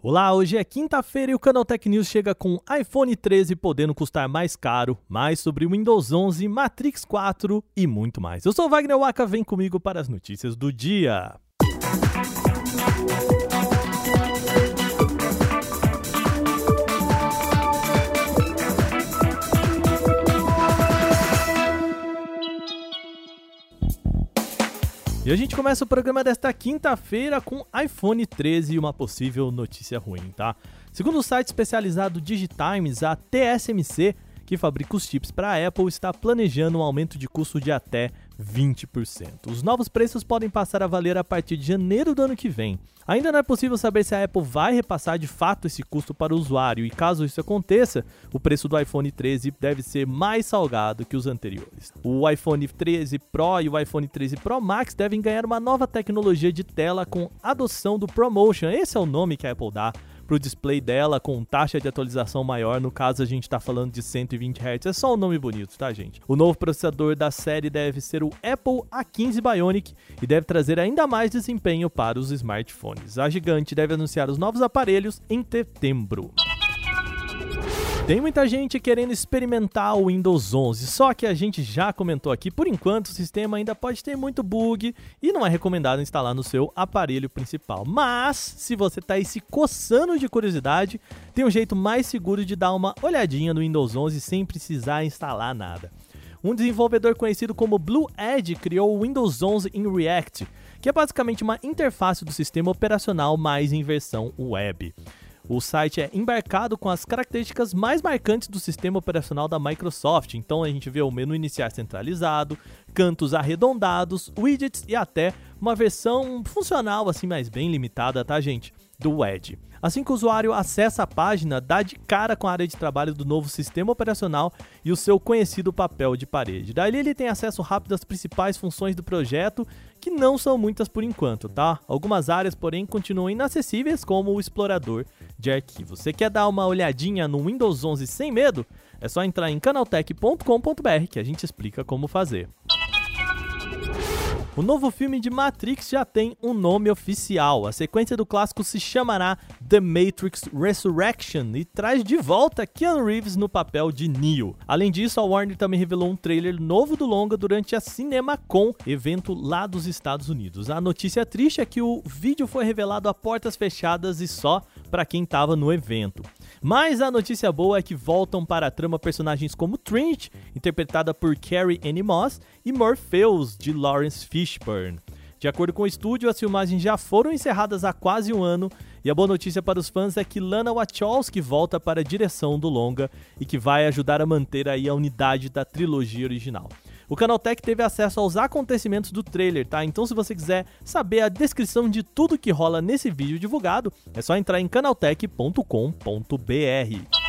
Olá, hoje é quinta-feira e o Canaltech News chega com iPhone 13 podendo custar mais caro, mais sobre Windows 11, Matrix 4 e muito mais. Eu sou Wagner Waka, vem comigo para as notícias do dia. E a gente começa o programa desta quinta-feira com iPhone 13 e uma possível notícia ruim, tá? Segundo o site especializado Digitimes, a TSMC, que fabrica os chips para a Apple, está planejando um aumento de custo de até 20%. Os novos preços podem passar a valer a partir de janeiro do ano que vem. Ainda não é possível saber se a Apple vai repassar de fato esse custo para o usuário, e caso isso aconteça, o preço do iPhone 13 deve ser mais salgado que os anteriores. O iPhone 13 Pro e o iPhone 13 Pro Max devem ganhar uma nova tecnologia de tela com adoção do ProMotion, esse é o nome que a Apple dá para o display dela com taxa de atualização maior. No caso, a gente está falando de 120 Hz. É só um nome bonito, tá, gente? O novo processador da série deve ser o Apple A15 Bionic e deve trazer ainda mais desempenho para os smartphones. A gigante deve anunciar os novos aparelhos em setembro. Tem muita gente querendo experimentar o Windows 11, só que a gente já comentou aqui, por enquanto o sistema ainda pode ter muito bug e não é recomendado instalar no seu aparelho principal. Mas, se você está aí se coçando de curiosidade, tem um jeito mais seguro de dar uma olhadinha no Windows 11 sem precisar instalar nada. Um desenvolvedor conhecido como Blue Edge criou o Windows 11 em React, que é basicamente uma interface do sistema operacional mais em versão web. O site é embarcado com as características mais marcantes do sistema operacional da Microsoft. Então a gente vê o menu iniciar centralizado, cantos arredondados, widgets e até uma versão funcional assim mais bem limitada, tá, gente? Do Edge. Assim que o usuário acessa a página, dá de cara com a área de trabalho do novo sistema operacional e o seu conhecido papel de parede. Dali ele tem acesso rápido às principais funções do projeto, que não são muitas por enquanto, tá? Algumas áreas, porém, continuam inacessíveis, como o explorador de arquivos. Você quer dar uma olhadinha no Windows 11 sem medo? É só entrar em canaltech.com.br que a gente explica como fazer. O novo filme de Matrix já tem um nome oficial. A sequência do clássico se chamará The Matrix Resurrection e traz de volta Keanu Reeves no papel de Neo. Além disso, a Warner também revelou um trailer novo do longa durante a CinemaCon, evento lá dos Estados Unidos. A notícia triste é que o vídeo foi revelado a portas fechadas e só para quem estava no evento. Mas a notícia boa é que voltam para a trama personagens como Trinity, interpretada por Carrie Anne Moss, e Morpheus, de Lawrence Fishburne. De acordo com o estúdio, as filmagens já foram encerradas há quase um ano, e a boa notícia para os fãs é que Lana Wachowski volta para a direção do longa e que vai ajudar a manter aí a unidade da trilogia original. O Canaltech teve acesso aos acontecimentos do trailer, tá? Então se você quiser saber a descrição de tudo que rola nesse vídeo divulgado, é só entrar em canaltech.com.br.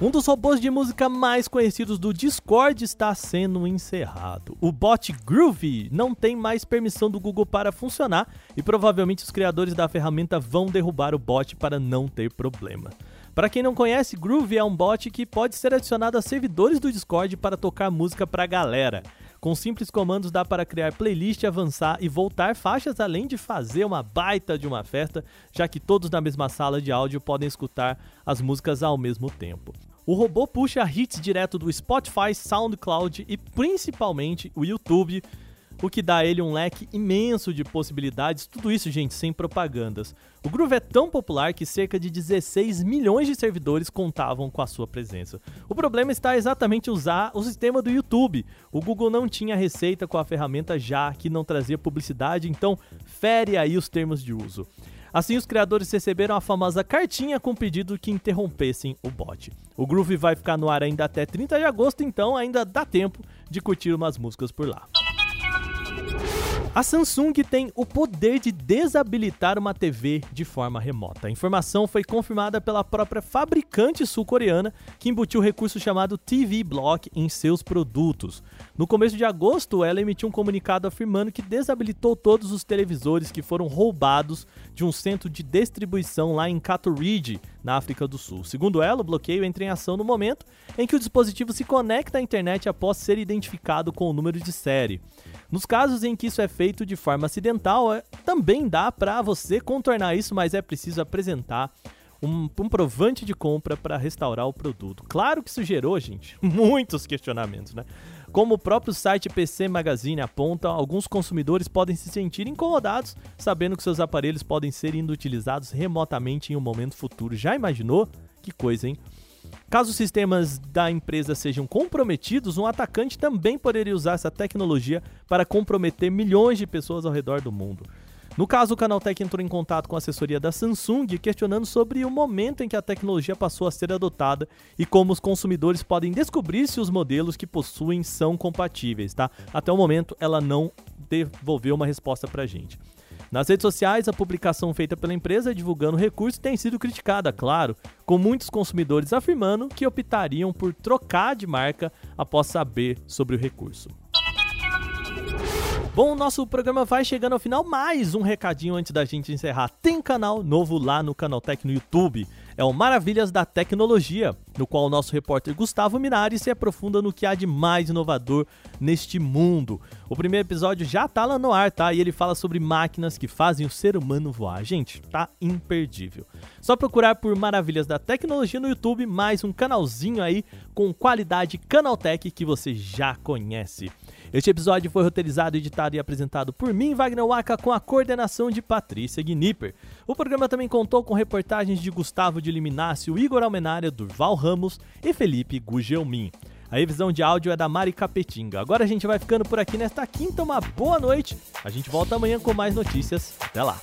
Um dos robôs de música mais conhecidos do Discord está sendo encerrado. O bot Groovy não tem mais permissão do Google para funcionar e provavelmente os criadores da ferramenta vão derrubar o bot para não ter problema. Para quem não conhece, Groove é um bot que pode ser adicionado a servidores do Discord para tocar música para a galera. Com simples comandos dá para criar playlist, avançar e voltar faixas, além de fazer uma baita de uma festa, já que todos na mesma sala de áudio podem escutar as músicas ao mesmo tempo. O robô puxa hits direto do Spotify, SoundCloud e principalmente o YouTube, o que dá a ele um leque imenso de possibilidades, tudo isso, gente, sem propagandas. O Groove é tão popular que cerca de 16 milhões de servidores contavam com a sua presença. O problema está exatamente usar o sistema do YouTube. O Google não tinha receita com a ferramenta já que não trazia publicidade, então fere aí os termos de uso. Assim, os criadores receberam a famosa cartinha com pedido que interrompessem o bot. O Groove vai ficar no ar ainda até 30 de agosto, então ainda dá tempo de curtir umas músicas por lá. A Samsung tem o poder de desabilitar uma TV de forma remota. A informação foi confirmada pela própria fabricante sul-coreana, que embutiu o recurso chamado TV Block em seus produtos. No começo de agosto, ela emitiu um comunicado afirmando que desabilitou todos os televisores que foram roubados de um centro de distribuição lá em Katowice, na África do Sul. Segundo ela, o bloqueio entra em ação no momento em que o dispositivo se conecta à internet após ser identificado com o número de série. Nos casos em que isso é feito, feito de forma acidental, é, também dá para você contornar isso, mas é preciso apresentar um comprovante de compra para restaurar o produto. Claro que isso gerou, gente, muitos questionamentos, né? Como o próprio site PC Magazine aponta, alguns consumidores podem se sentir incomodados sabendo que seus aparelhos podem ser utilizados remotamente em um momento futuro. Já imaginou? Que coisa, hein? Caso os sistemas da empresa sejam comprometidos, um atacante também poderia usar essa tecnologia para comprometer milhões de pessoas ao redor do mundo. No caso, o Canaltech entrou em contato com a assessoria da Samsung questionando sobre o momento em que a tecnologia passou a ser adotada e como os consumidores podem descobrir se os modelos que possuem são compatíveis, tá? Até o momento, ela não devolveu uma resposta pra gente. Nas redes sociais, a publicação feita pela empresa divulgando o recurso tem sido criticada, claro, com muitos consumidores afirmando que optariam por trocar de marca após saber sobre o recurso. Bom, nosso programa vai chegando ao final. Mais um recadinho antes da gente encerrar. Tem canal novo lá no Canaltech no YouTube. É o Maravilhas da Tecnologia, no qual o nosso repórter Gustavo Minari se aprofunda no que há de mais inovador neste mundo. O primeiro episódio já tá lá no ar, tá? E ele fala sobre máquinas que fazem o ser humano voar. Gente, tá imperdível. Só procurar por Maravilhas da Tecnologia no YouTube, mais um canalzinho aí com qualidade Canaltech que você já conhece. Este episódio foi roteirizado, editado e apresentado por mim, Wagner Waka, com a coordenação de Patrícia Gnipper. O programa também contou com reportagens de Gustavo de Liminácio, Igor Almenária, Durval Ramos e Felipe Gugelmin. A revisão de áudio é da Mari Capetinga. Agora a gente vai ficando por aqui nesta quinta. Uma boa noite. A gente volta amanhã com mais notícias. Até lá.